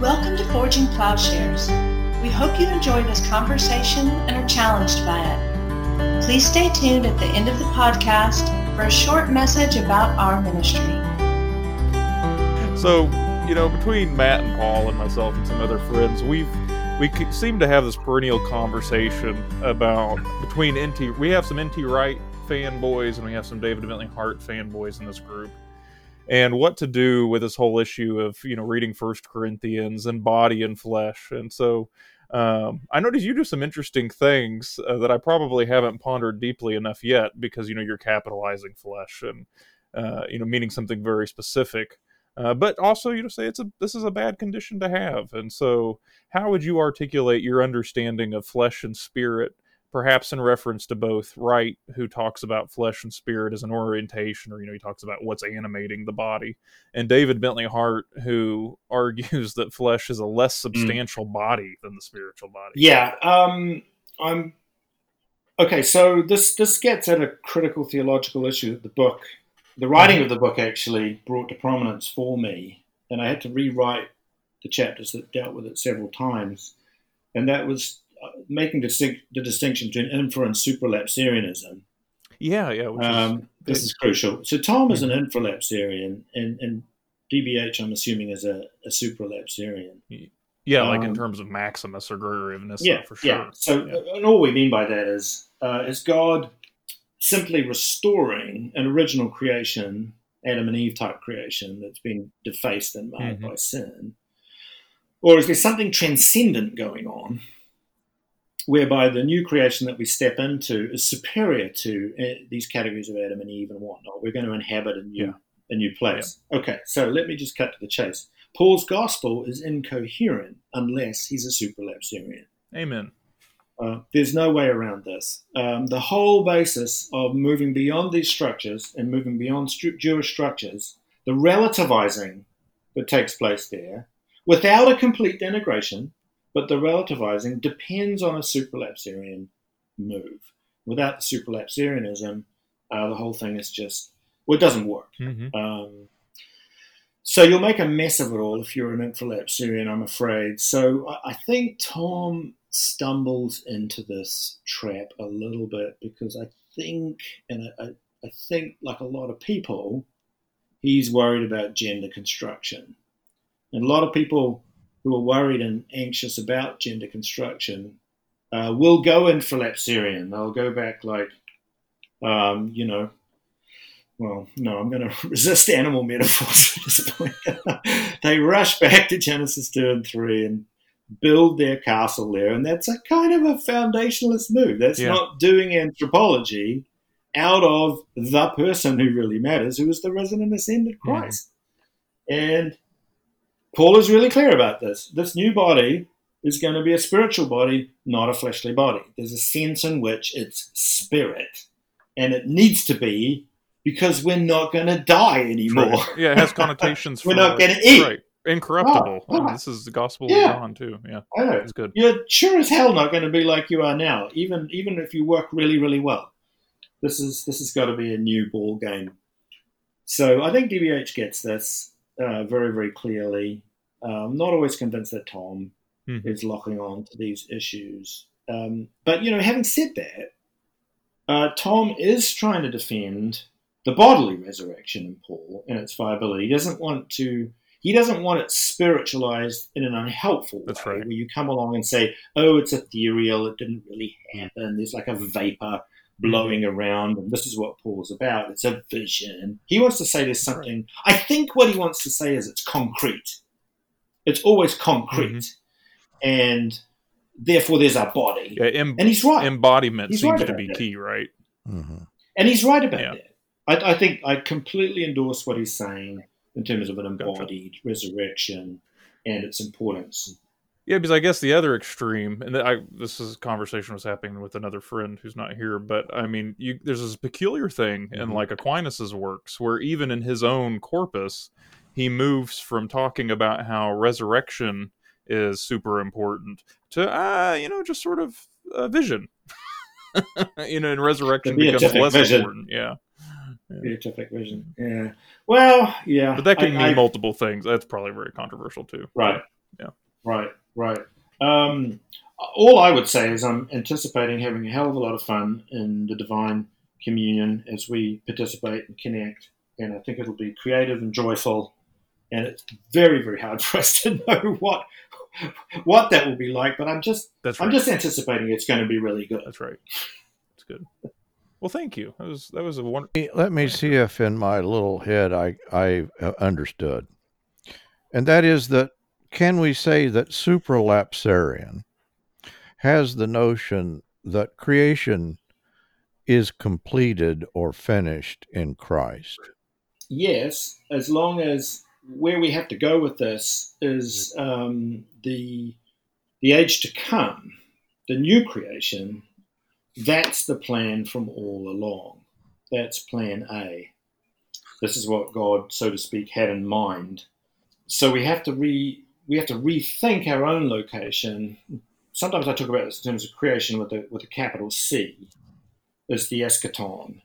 Welcome to Forging Plowshares. We hope you enjoy this conversation and are challenged by it. Please stay tuned at the end of the podcast for a short message about our ministry. So, you know, between Matt and Paul and myself and some other friends, we've we seem to have this perennial conversation about between NT. We have some NT Wright fanboys and we have some David Bentley Hart fanboys in this group, and what to do with this whole issue of you know reading First Corinthians and body and flesh. And so, um, I noticed you do some interesting things uh, that I probably haven't pondered deeply enough yet because you know you're capitalizing flesh and uh, you know meaning something very specific. Uh, but also, you know, say it's a this is a bad condition to have, and so how would you articulate your understanding of flesh and spirit, perhaps in reference to both Wright, who talks about flesh and spirit as an orientation, or you know, he talks about what's animating the body, and David Bentley Hart, who argues that flesh is a less Mm. substantial body than the spiritual body. Yeah, um, I'm okay. So this this gets at a critical theological issue that the book, the writing of the book, actually brought to prominence for me, and I had to rewrite the chapters that dealt with it several times, and that was making distinct, the distinction between infra and supralapsarianism. Yeah, yeah. Which is, Um, this is crucial. So Tom is an infralapsarian, and, and DBH, I'm assuming, is a, a supralapsarian. yeah, like in um, terms of Maximus or Gregory yeah, for sure. Yeah. So, Yeah. and all we mean by that is uh, is God simply restoring an original creation, Adam and Eve type creation that's been defaced and marred Mhm. by sin, or is there something transcendent going on? Whereby the new creation that we step into is superior to uh, these categories of Adam and Eve and whatnot. We're going to inhabit a new Yeah. a new place. Okay, so let me just cut to the chase. Paul's gospel is incoherent unless he's a supralapsarian. Amen. Uh, there's no way around this. Um, the whole basis of moving beyond these structures and moving beyond Jewish structures, the relativizing that takes place there, without a complete denigration, but the relativizing depends on a supralapsarian move. Without the supralapsarianism, uh, the whole thing is just, well, it doesn't work. hmm Um, so you'll make a mess of it all if you're an infralapsarian, I'm afraid. So I, I think Tom stumbles into this trap a little bit because I think, and I, I, I think, like a lot of people, he's worried about gender construction. And a lot of people who are worried and anxious about gender construction uh, will go infralapsarian. They'll go back like, um, you know, well, no, I'm going to resist animal metaphors at this point. they rush back to Genesis 2 and 3 and build their castle there. And that's a kind of a foundationalist move. That's Yeah. not doing anthropology out of the person who really matters, who is the risen and ascended Christ. And Paul is really clear about this. This new body is going to be a spiritual body, not a fleshly body. There's a sense in which it's spirit. And it needs to be because we're not going to die anymore. Right. Yeah, it has connotations. We're for, not gonna eat. Right. Incorruptible. Oh, oh. This is the gospel Yeah. of John too. Yeah, I know. it's good. You're sure as hell not going to be like you are now, even even if you work really, really well. This is this has got to be a new ball game. So I think DBH gets this uh, very, very clearly. I'm not always convinced that Tom Mhm. is locking on to these issues. Um, but you know, having said that, uh, Tom is trying to defend the bodily resurrection in Paul and its viability. He doesn't want to. He doesn't want it spiritualized in an unhelpful That's way, right. where you come along and say, "Oh, it's ethereal. It didn't really happen. There's like a vapor blowing around, and this is what Paul's about. It's a vision." He wants to say there's something. I think what he wants to say is it's concrete. It's always concrete, Mm-hmm. and therefore there's our body. Yeah, em- And he's right. embodiment He's seems right to be that. key, right? Mhm. And he's right about Yeah. that. I, I think I completely endorse what he's saying in terms of an Gotcha. embodied resurrection and its importance. Yeah, because I guess the other extreme, and I this is conversation was happening with another friend who's not here, but I mean, you, there's this peculiar thing in Mhm. like Aquinas's works where even in his own corpus, he moves from talking about how resurrection is super important to ah, you know, just sort of a vision. you know, and resurrection becomes less vision. important. Yeah, Beatific vision. Yeah. Well, yeah. but that can I- mean I- multiple things. That's probably very controversial too. Right. Yeah. Right. Right. Um, all I would say is I'm anticipating having a hell of a lot of fun in the divine communion as we participate and connect, and I think it'll be creative and joyful. And it's very, very hard for us to know what what that will be like. But I'm just That's right. I'm just anticipating it's going to be really good. That's right. That's good. Well, thank you. That was that was a wonderful. Let me see if in my little head I, I uh, understood. And that is that can we say that supralapsarian has the notion that creation is completed or finished in Christ? Yes, as long as where we have to go with this is um, the the age to come, the new creation. That's the plan from all along. That's plan A. This is what God, so to speak, had in mind. So we have to re we have to rethink our own location. Sometimes I talk about this in terms of creation with a with a capital C. Is the eschaton.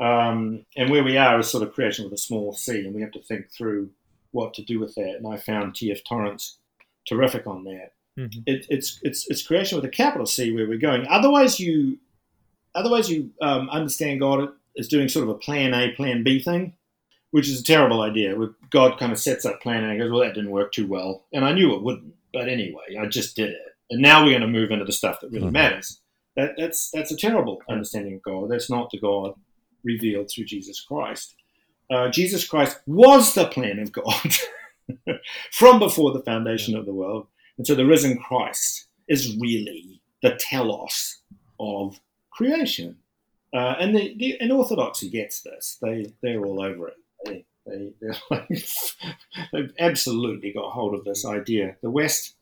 Um, and where we are is sort of creation with a small c, and we have to think through what to do with that. And I found T.F. Torrance terrific on that. Mhm. It, it's it's it's creation with a capital C where we're going. Otherwise, you otherwise you um, understand God as doing sort of a plan A, plan B thing, which is a terrible idea. God kind of sets up plan and goes, "Well, that didn't work too well," and I knew it wouldn't, but anyway, I just did it. And now we're going to move into the stuff that really Mhm. matters. That, that's that's a terrible understanding of God. That's not the God revealed through Jesus Christ. Uh, Jesus Christ was the plan of God from before the foundation of the world. And so the risen Christ is really the telos of creation. Uh, and the, the and Orthodoxy gets this. They they're all over it. They they they're like, they've absolutely got hold of this idea. The West,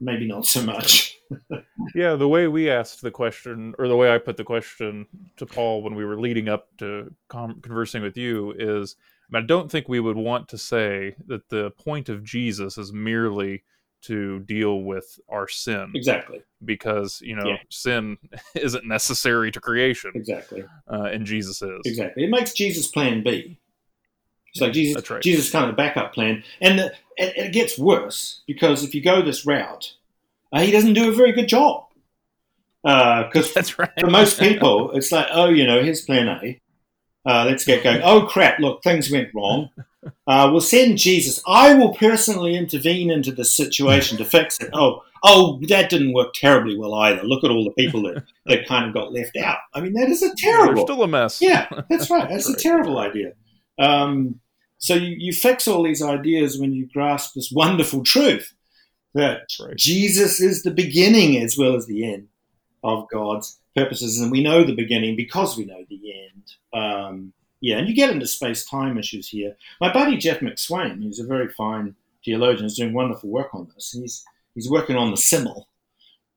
maybe not so much. Yeah, the way we asked the question, or the way I put the question to Paul when we were leading up to com- conversing with you, is I don't think we would want to say that the point of Jesus is merely to deal with our sin, exactly, because you know Yeah. sin isn't necessary to creation, exactly. uh, and Jesus is. Exactly. It makes Jesus plan B. It's like Jesus, right. Jesus is kind of the backup plan. And the, it, it gets worse because if you go this route, uh, he doesn't do a very good job. Because That's right. for most people, it's like, oh, you know, here's plan A. Uh, let's get going. Oh, crap, look, things went wrong. Uh, we'll send Jesus. I will personally intervene into the situation to fix it. Oh, oh, that didn't work terribly well either. Look at all the people that, that kind of got left out. I mean, that is a They're terrible. still a mess. Yeah, that's right. That's a Right. terrible idea. Um, so you, you fix all these ideas when you grasp this wonderful truth that right. Jesus is the beginning as well as the end of God's purposes, and we know the beginning because we know the end. Um, yeah, and you get into space time issues here. My buddy Jeff McSwain, who's a very fine theologian, is doing wonderful work on this. He's he's working on the simile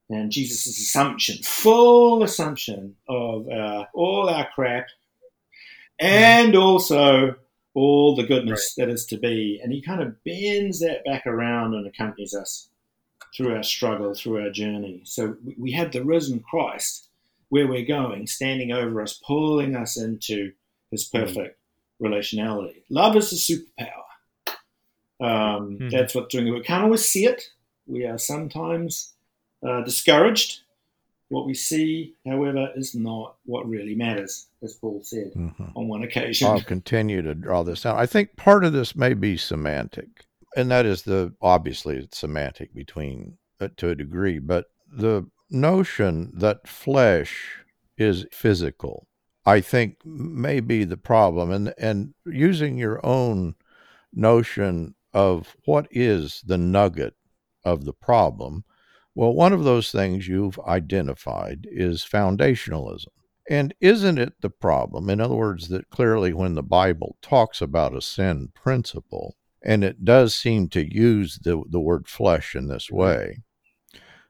and Jesus' assumption, full assumption of uh, all our crap and also all the goodness that is to be. And he kind of bends that back around and accompanies us through our struggle, through our journey. So we- have the risen Christ where we're going, standing over us, pulling us into his perfect relationality. Love is a superpower. Um, Mhm. That's what's doing it. We can't always see it. We are sometimes uh, discouraged. What we see, however, is not what really matters, as Paul said Mhm. on one occasion. I'll continue to draw this out. I think part of this may be semantic, and that is the obviously it's semantic between uh, to a degree, but the notion that flesh is physical, I think, may be the problem, and and using your own notion of what is the nugget of the problem. Well, one of those things you've identified is foundationalism. And isn't it the problem? In other words, that clearly when the Bible talks about a sin principle, and it does seem to use the, the word flesh in this way,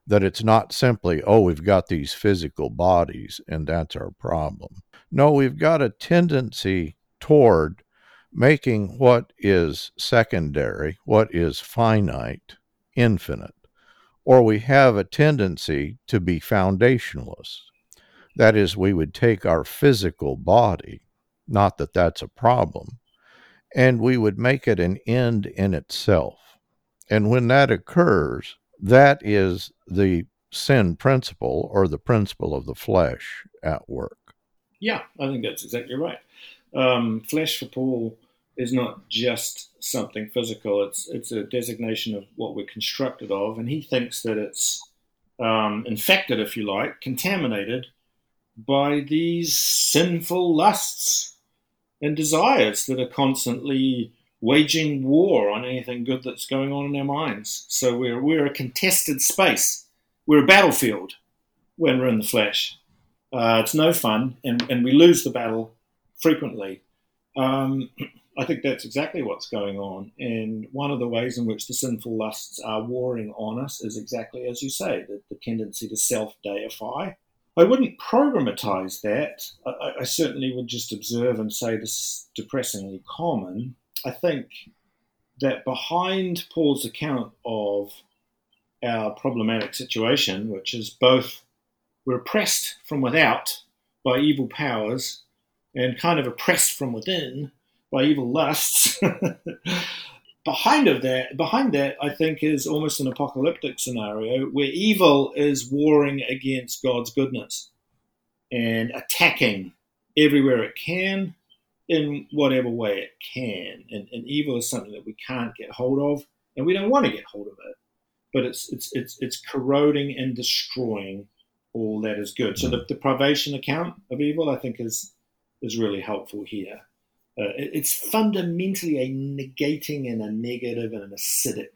that it's not simply, oh, we've got these physical bodies and that's our problem. No, we've got a tendency toward making what is secondary, what is finite, infinite. Or we have a tendency to be foundationalists. That is, we would take our physical body, not that that's a problem, and we would make it an end in itself. And when that occurs, that is the sin principle or the principle of the flesh at work. Yeah, I think that's exactly right. Um, flesh for Paul is not just something physical; it's it's a designation of what we're constructed of, and he thinks that it's um, infected, if you like, contaminated by these sinful lusts and desires that are constantly waging war on anything good that's going on in our minds. So we're we're a contested space. We're a battlefield when we're in the flesh. Uh, it's no fun, and, and we lose the battle frequently. Um, I think that's exactly what's going on. And one of the ways in which the sinful lusts are warring on us is exactly as you say, the, the tendency to self deify. I wouldn't programatize that. I, I, certainly would just observe and say this is depressingly common. I think that behind Paul's account of our problematic situation, which is both we're oppressed from without by evil powers and kind of oppressed from within by evil lusts. behind of that, behind that, I think is almost an apocalyptic scenario where evil is warring against God's goodness and attacking everywhere it can in whatever way it can. And, and evil is something that we can't get hold of, and we don't want to get hold of it. But it's it's it's it's corroding and destroying all that is good. So the, the privation account of evil, I think, is is really helpful here. Uh, it's fundamentally a negating and a negative and an acidic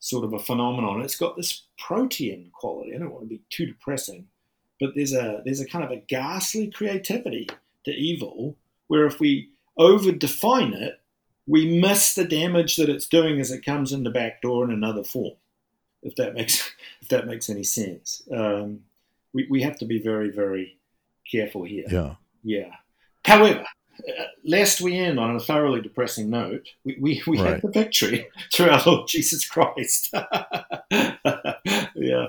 sort of a phenomenon. It's got this protean quality. I don't want to be too depressing, but there's a there's a kind of a ghastly creativity to evil where if we over define it, we miss the damage that it's doing as it comes in the back door in another form. If that makes if that makes any sense, um, we we have to be very very careful here. Yeah. Yeah. However, Uh, lest we end on a thoroughly depressing note, we, we, we right. have the victory through our Lord Jesus Christ. yeah.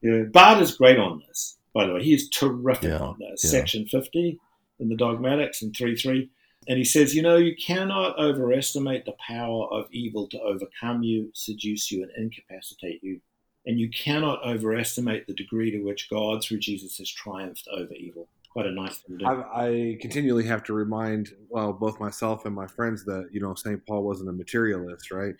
yeah. Barth is great on this, by the way. He is terrific yeah. on this. Yeah. Section 50 in the Dogmatics in 3 3. And he says, you know, you cannot overestimate the power of evil to overcome you, seduce you, and incapacitate you. And you cannot overestimate the degree to which God, through Jesus, has triumphed over evil quite a nice thing to do. I, I, continually have to remind, well, both myself and my friends that you know St. Paul wasn't a materialist, right?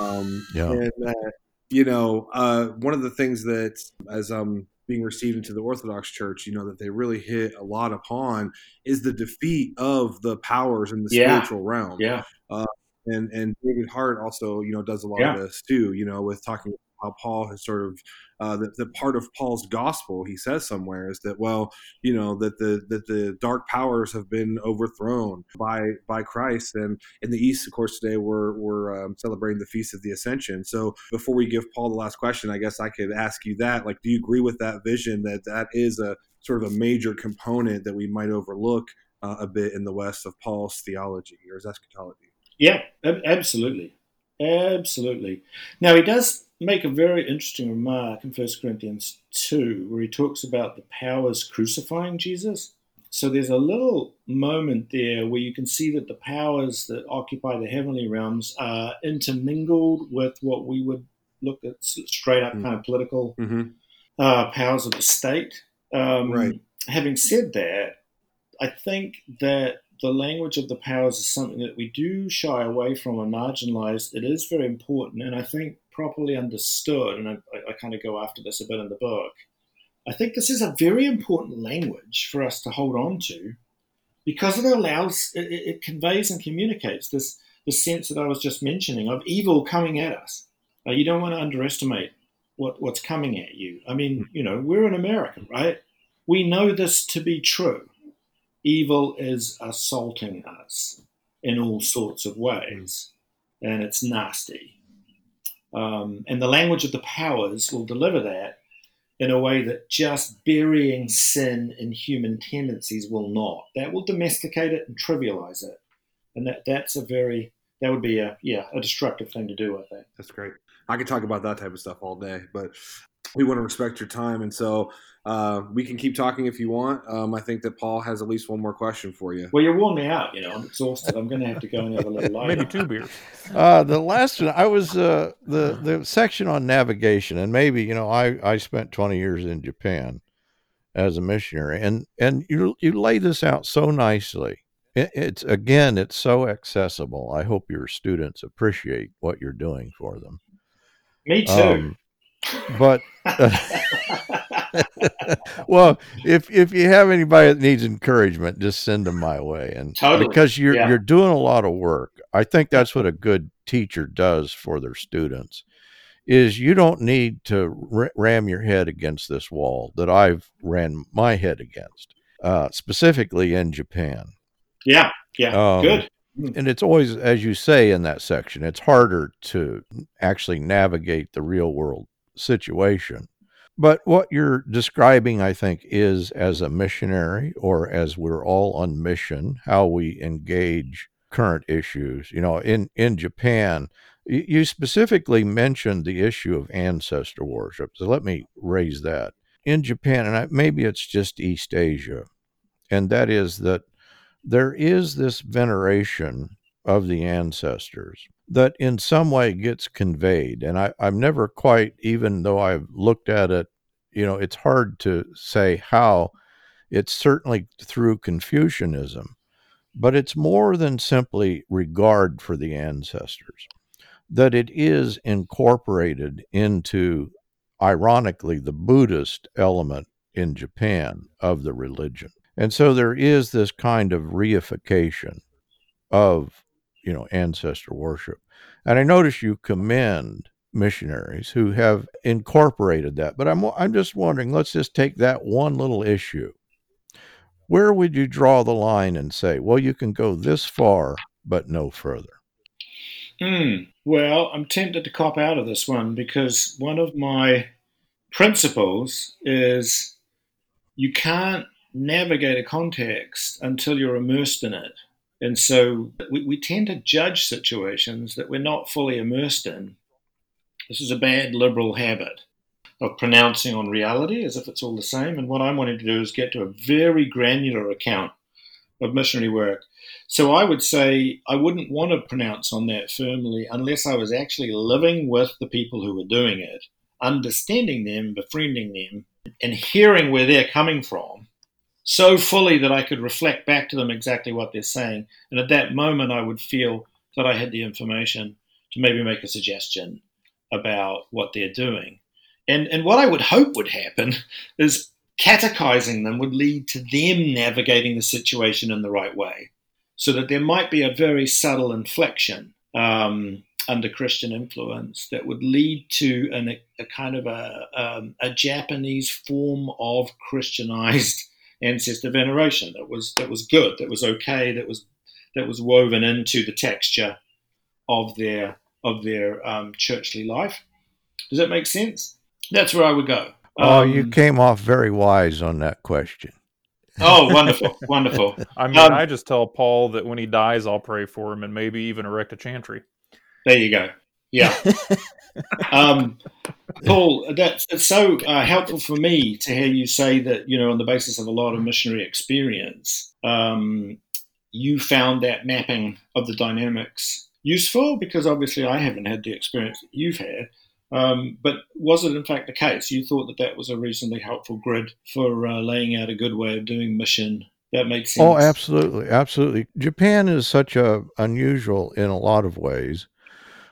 Um, yeah. And that you know, uh, one of the things that as I'm being received into the Orthodox Church, you know, that they really hit a lot upon is the defeat of the powers in the yeah. spiritual realm. Yeah. Uh, and and David Hart also, you know, does a lot yeah. of this too. You know, with talking how Paul has sort of uh, the, the part of Paul's gospel he says somewhere is that well you know that the that the dark powers have been overthrown by by Christ. And in the East of course today we're we're um, celebrating the feast of the Ascension. So before we give Paul the last question I guess I could ask you that. Like do you agree with that vision that that is a sort of a major component that we might overlook uh, a bit in the West of Paul's theology or his eschatology? Yeah absolutely. Absolutely. Now he does make a very interesting remark in 1 Corinthians 2 where he talks about the powers crucifying Jesus. So there's a little moment there where you can see that the powers that occupy the heavenly realms are intermingled with what we would look at straight up mm. kind of political mm-hmm. uh, powers of the state. Um, right. Having said that, I think that the language of the powers is something that we do shy away from and marginalize. It is very important, and I think properly understood, and I, I kind of go after this a bit in the book, I think this is a very important language for us to hold on to because it allows, it, it conveys and communicates this, this sense that I was just mentioning of evil coming at us. Uh, you don't want to underestimate what, what's coming at you. I mean, you know, we're in America, right? We know this to be true. Evil is assaulting us in all sorts of ways, and it's nasty. Um, and the language of the powers will deliver that in a way that just burying sin in human tendencies will not. That will domesticate it and trivialize it. And that, that's a very, that would be a, yeah, a destructive thing to do, I think. That's great. I could talk about that type of stuff all day, but we want to respect your time, and so uh, we can keep talking if you want. Um, I think that Paul has at least one more question for you. Well, you're worn me out. You know, I'm exhausted. I'm going to have to go and have a little light. Maybe two beers. Uh, the last one, I was uh, the the section on navigation, and maybe you know, I I spent 20 years in Japan as a missionary, and and you you lay this out so nicely. It, it's again, it's so accessible. I hope your students appreciate what you're doing for them. Me too. Um, but well, if if you have anybody that needs encouragement, just send them my way. And totally. because you're yeah. you're doing a lot of work, I think that's what a good teacher does for their students. Is you don't need to ram your head against this wall that I've ran my head against, uh, specifically in Japan. Yeah, yeah, um, good. Hmm. And it's always, as you say in that section, it's harder to actually navigate the real world situation. But what you're describing, I think, is as a missionary or as we're all on mission, how we engage current issues. You know, in, in Japan, you specifically mentioned the issue of ancestor worship. So let me raise that. In Japan, and I, maybe it's just East Asia, and that is that there is this veneration of the ancestors that in some way gets conveyed. And I, I've never quite, even though I've looked at it, you know, it's hard to say how. It's certainly through Confucianism, but it's more than simply regard for the ancestors, that it is incorporated into, ironically, the Buddhist element in Japan of the religion. And so there is this kind of reification of you know ancestor worship. And i notice you commend missionaries who have incorporated that but i'm i'm just wondering let's just take that one little issue. Where would you draw the line and say well you can go this far but no further Hmm. well i'm tempted to cop out of this one because one of my principles is you can't navigate a context until you're immersed in it and so we, we tend to judge situations that we're not fully immersed in. This is a bad liberal habit of pronouncing on reality as if it's all the same. And what I'm wanting to do is get to a very granular account of missionary work. So I would say I wouldn't want to pronounce on that firmly unless I was actually living with the people who were doing it, understanding them, befriending them, and hearing where they're coming from so fully that I could reflect back to them exactly what they're saying. And at that moment, I would feel that I had the information to maybe make a suggestion about what they're doing. And, and what I would hope would happen is catechizing them would lead to them navigating the situation in the right way. So that there might be a very subtle inflection um, under Christian influence that would lead to an, a, kind of a, um, a Japanese form of Christianized ancestor veneration that was that was good, that was okay, that was that was woven into the texture of their of their um, churchly life. Does that make sense? That's where I would go. Oh, um, you came off very wise on that question. Oh, wonderful, wonderful. I mean, um, I just tell Paul that when he dies, I'll pray for him and maybe even erect a chantry. There you go. Yeah. um, Paul, that's it's so uh, helpful for me to hear you say that, you know, on the basis of a lot of missionary experience, um, you found that mapping of the dynamics useful because obviously I haven't had the experience that you've had. Um, but was it in fact the case? You thought that that was a reasonably helpful grid for uh, laying out a good way of doing mission. That makes oh, sense. Oh, absolutely, absolutely. Japan is such a unusual in a lot of ways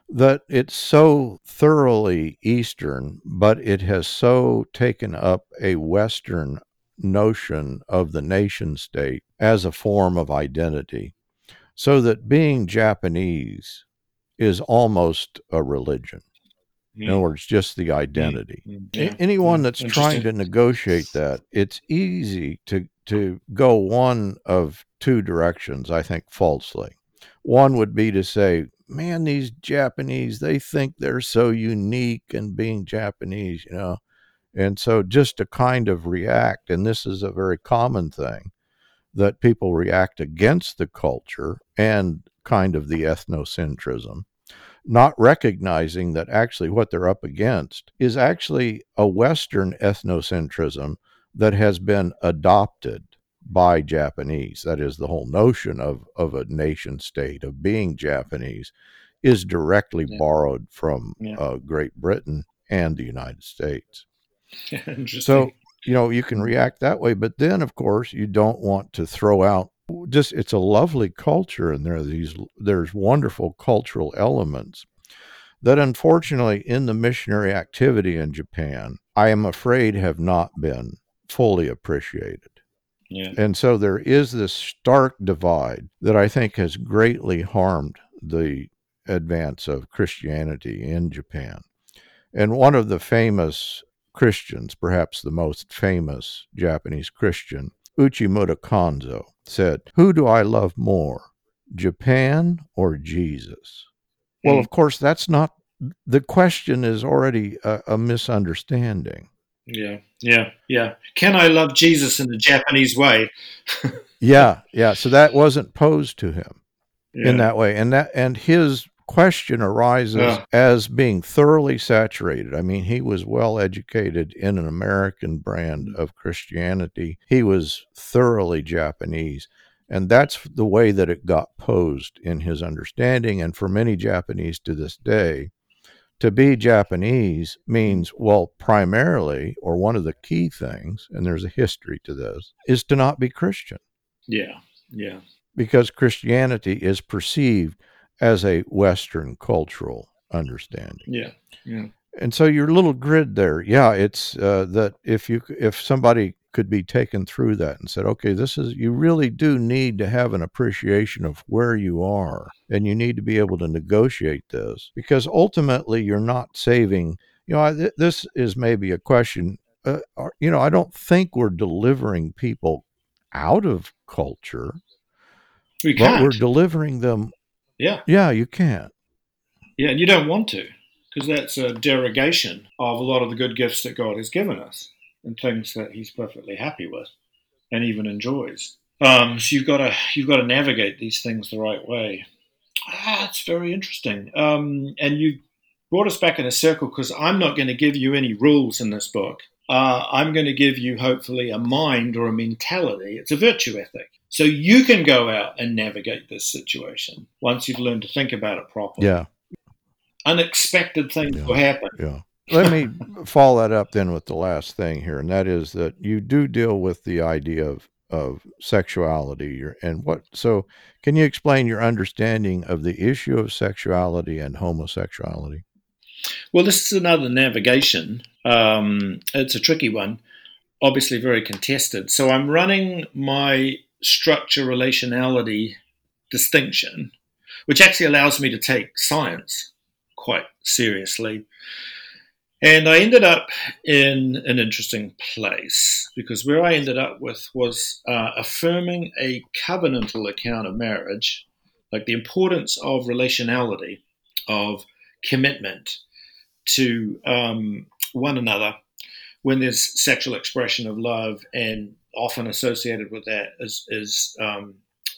that it's so thoroughly Eastern, but it has so taken up a Western notion of the nation state as a form of identity, so that being Japanese is almost a religion. In other hmm. words, just the hmm. identity. Hmm. Yeah. Anyone that's trying to negotiate that, it's easy to to go one of two directions, I think, falsely. One would be to say, man, these Japanese, they think they're so unique and being Japanese, you know. And so just to kind of react, and this is a very common thing, that people react against the culture and kind of the ethnocentrism. not recognizing that actually what they're up against is actually a Western ethnocentrism that has been adopted by Japanese. That is, the whole notion of, of a nation state, of being Japanese, is directly yeah. borrowed from yeah. uh, Great Britain and the United States. so, you know, you can react that way. But then, of course, you don't want to throw out just it's a lovely culture and there are these there's wonderful cultural elements that unfortunately in the missionary activity in Japan I am afraid have not been fully appreciated. Yeah. And so there is this stark divide that I think has greatly harmed the advance of Christianity in Japan. And one of the famous Christians, perhaps the most famous Japanese Christian, Uchimura Kanzo, said, Who do I love more, Japan or Jesus? Well, hmm. of course, that's not the question, is already a, a misunderstanding. Yeah, yeah, yeah. Can I love Jesus in the Japanese way? yeah, yeah. So that wasn't posed to him yeah. in that way, and that and his question arises yeah. as being thoroughly saturated. I mean, he was well educated in an American brand of Christianity. He was thoroughly Japanese. And that's the way that it got posed in his understanding. And for many Japanese to this day, to be Japanese means, well, primarily, or one of the key things, and there's a history to this, is to not be Christian. Yeah, yeah. Because Christianity is perceived as a Western cultural understanding. Yeah, yeah. And so your little grid there, yeah, it's uh, that if you if somebody could be taken through that and said, okay, this is, you really do need to have an appreciation of where you are and you need to be able to negotiate this because ultimately you're not saving. You know, th- this is maybe a question. Uh, you know, I don't think we're delivering people out of culture, we but we're delivering them. Yeah. Yeah, you can't. Yeah, and you don't want to because that's a derogation of a lot of the good gifts that God has given us and things that he's perfectly happy with and even enjoys. Um, so you've got to you've got to navigate these things the right way. Ah, it's very interesting. Um, and you brought us back in a circle because I'm not going to give you any rules in this book. Uh, I'm going to give you hopefully a mind or a mentality. It's a virtue ethic. So you can go out and navigate this situation once you've learned to think about it properly. Yeah. Unexpected things yeah. will happen. Yeah let me follow that up then with the last thing here, and that is that you do deal with the idea of of sexuality and what so can you explain your understanding of the issue of sexuality and homosexuality? Well this is another navigation. Um, it's a tricky one obviously very contested. So i'm running my structure relationality distinction which actually allows me to take science quite seriously and I ended up in an interesting place because where I ended up with was uh, affirming a covenantal account of marriage, like the importance of relationality, of commitment to um, one another when there's sexual expression of love, and often associated with that is, is um,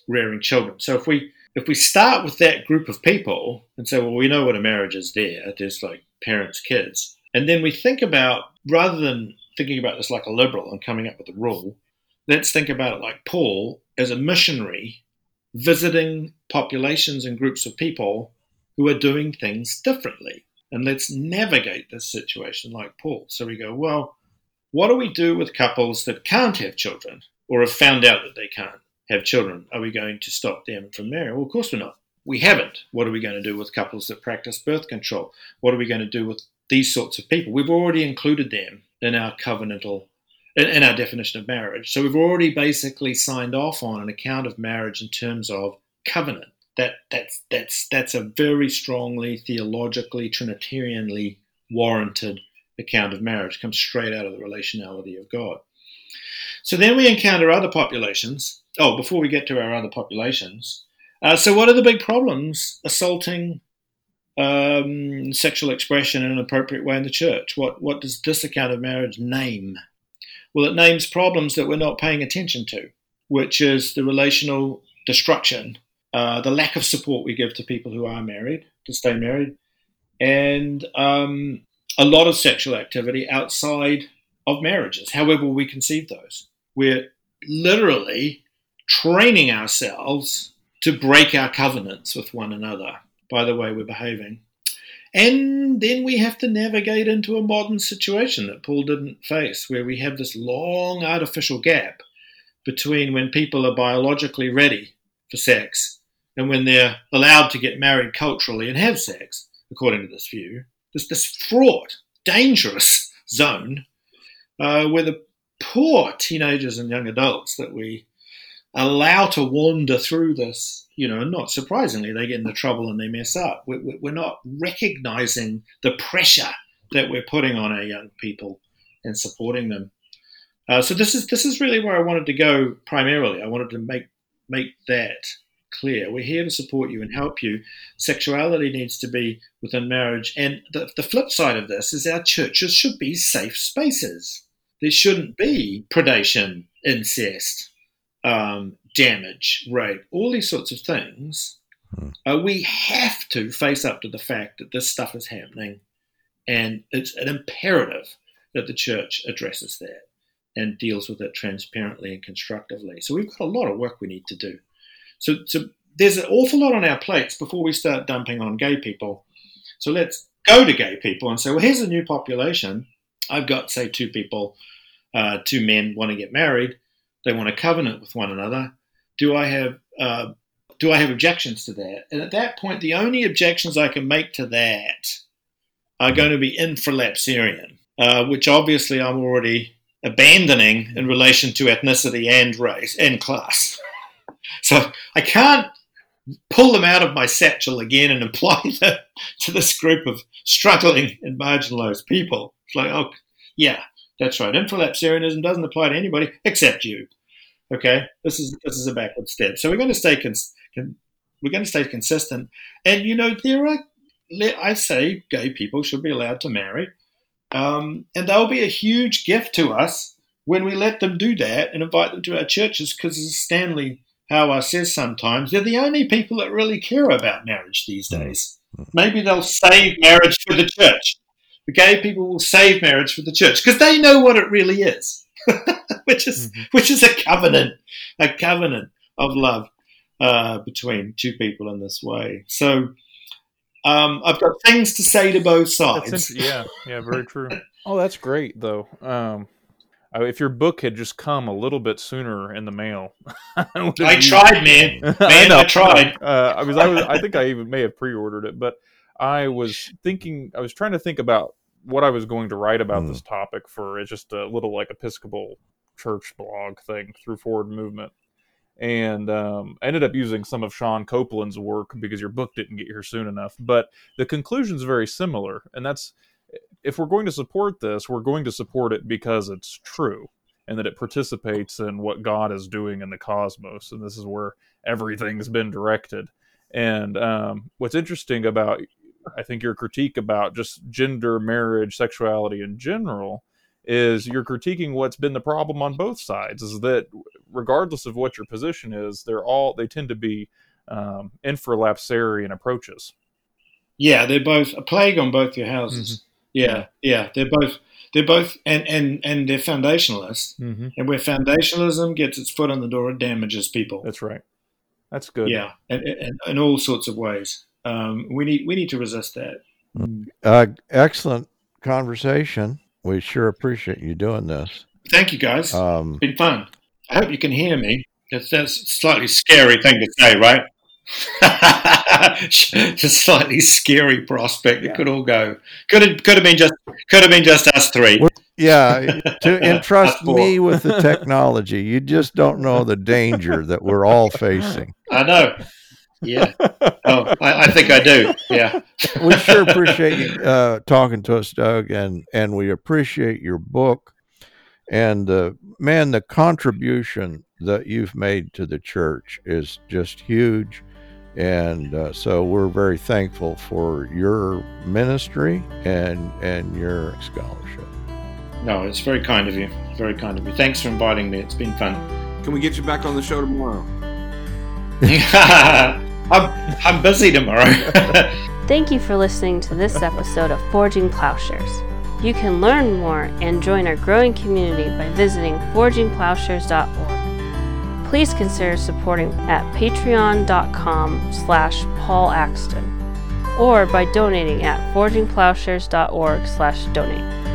rearing children. So if we if we start with that group of people and say, well, we know what a marriage is there, there's like parents, kids and then we think about, rather than thinking about this like a liberal and coming up with a rule, let's think about it like Paul as a missionary visiting populations and groups of people who are doing things differently. And let's navigate this situation like Paul. So we go, well, what do we do with couples that can't have children or have found out that they can't have children? Are we going to stop them from marrying? Well, of course we're not. We haven't. What are we going to do with couples that practice birth control? What are we going to do with these sorts of people. We've already included them in our covenantal, in, in our definition of marriage. So we've already basically signed off on an account of marriage in terms of covenant. That that's that's that's a very strongly theologically trinitarianly warranted account of marriage. It comes straight out of the relationality of God. So then we encounter other populations. Oh, before we get to our other populations, uh, so what are the big problems assaulting um, sexual expression in an appropriate way in the church? What, what does this account of marriage name? Well, it names problems that we're not paying attention to, which is the relational destruction, uh, the lack of support we give to people who are married, to stay married, and um, a lot of sexual activity outside of marriages, however we conceive those. We're literally training ourselves to break our covenants with one another by the way we're behaving. And then we have to navigate into a modern situation that Paul didn't face, where we have this long artificial gap between when people are biologically ready for sex and when they're allowed to get married culturally and have sex, according to this view. There's this fraught, dangerous zone uh, where the poor teenagers and young adults that we allow to wander through this, you know, not surprisingly, they get into trouble and they mess up. We're not recognizing the pressure that we're putting on our young people and supporting them. Uh, so this is this is really where I wanted to go primarily. I wanted to make make that clear. We're here to support you and help you. Sexuality needs to be within marriage, and the, the flip side of this is our churches should be safe spaces. There shouldn't be predation, incest, um, damage, rape, all these sorts of things. Hmm. Uh, we have to face up to the fact that this stuff is happening, and it's an imperative that the church addresses that and deals with it transparently and constructively. So we've got a lot of work we need to do. So, so there's an awful lot on our plates before we start dumping on gay people. So let's go to gay people and say, well, here's a new population. I've got, say, two people, uh, two men want to get married. They want a covenant with one another. Do I have uh, do I have objections to that? And at that point, the only objections I can make to that are going to be infralapsarian, uh, which obviously I'm already abandoning in relation to ethnicity and race and class. So I can't pull them out of my satchel again and apply them to this group of struggling and marginalized people. It's like, oh, yeah, that's right. Infralapsarianism doesn't apply to anybody except you. Okay, this is this is a backward step. So we're going to stay cons- con- we're going to stay consistent. And you know, there are I say gay people should be allowed to marry, um, and they'll be a huge gift to us when we let them do that and invite them to our churches. Because as Stanley Hauerwas says sometimes, they're the only people that really care about marriage these hmm. days. Maybe they'll save marriage for the church the gay people will save marriage for the church because they know what it really is, which is mm-hmm. which is a covenant, a covenant of love uh, between two people in this way. So um, I've got things to say to both sides. yeah, yeah, very true. oh, that's great though. Um, if your book had just come a little bit sooner in the mail, I tried, man. Man, I, I tried. Uh, I was, I was, I think I even may have pre-ordered it, but I was thinking, I was trying to think about what I was going to write about mm. this topic for it's just a little like Episcopal church blog thing through Forward Movement. And um, ended up using some of Shawn Copeland's work because your book didn't get here soon enough. But the conclusion is very similar. And that's if we're going to support this, we're going to support it because it's true and that it participates in what God is doing in the cosmos. And this is where everything's been directed. And um, what's interesting about I think your critique about just gender, marriage, sexuality in general is you're critiquing what's been the problem on both sides. Is that regardless of what your position is, they're all they tend to be um, infralapsarian approaches. Yeah, they're both a plague on both your houses. Mm-hmm. Yeah, yeah, they're both they're both and and and they're foundationalists. Mm-hmm. And where foundationalism gets its foot on the door, it damages people. That's right. That's good. Yeah, and, and, in all sorts of ways um, we need we need to resist that. Uh, excellent conversation. We sure appreciate you doing this. Thank you, guys. Um, it's been fun. I hope you can hear me. It's, that's a slightly scary thing to say, right? it's a slightly scary prospect. It could all go. Could have could have been just could have been just us three. Yeah, to entrust me with the technology, you just don't know the danger that we're all facing. I know. Yeah. Oh, I, I, think I do. Yeah. we sure appreciate you uh, talking to us, Doug, and and we appreciate your book and uh, man, the contribution that you've made to the church is just huge. And uh, so we're very thankful for your ministry and and your scholarship. No, it's very kind of you. Very kind of you. Thanks for inviting me. It's been fun. Can we get you back on the show tomorrow? I'm, I'm busy tomorrow. Thank you for listening to this episode of Forging Plowshares. You can learn more and join our growing community by visiting forgingplowshares.org. Please consider supporting at patreon.com slash Paul Axton or by donating at forgingplowshares.org slash donate.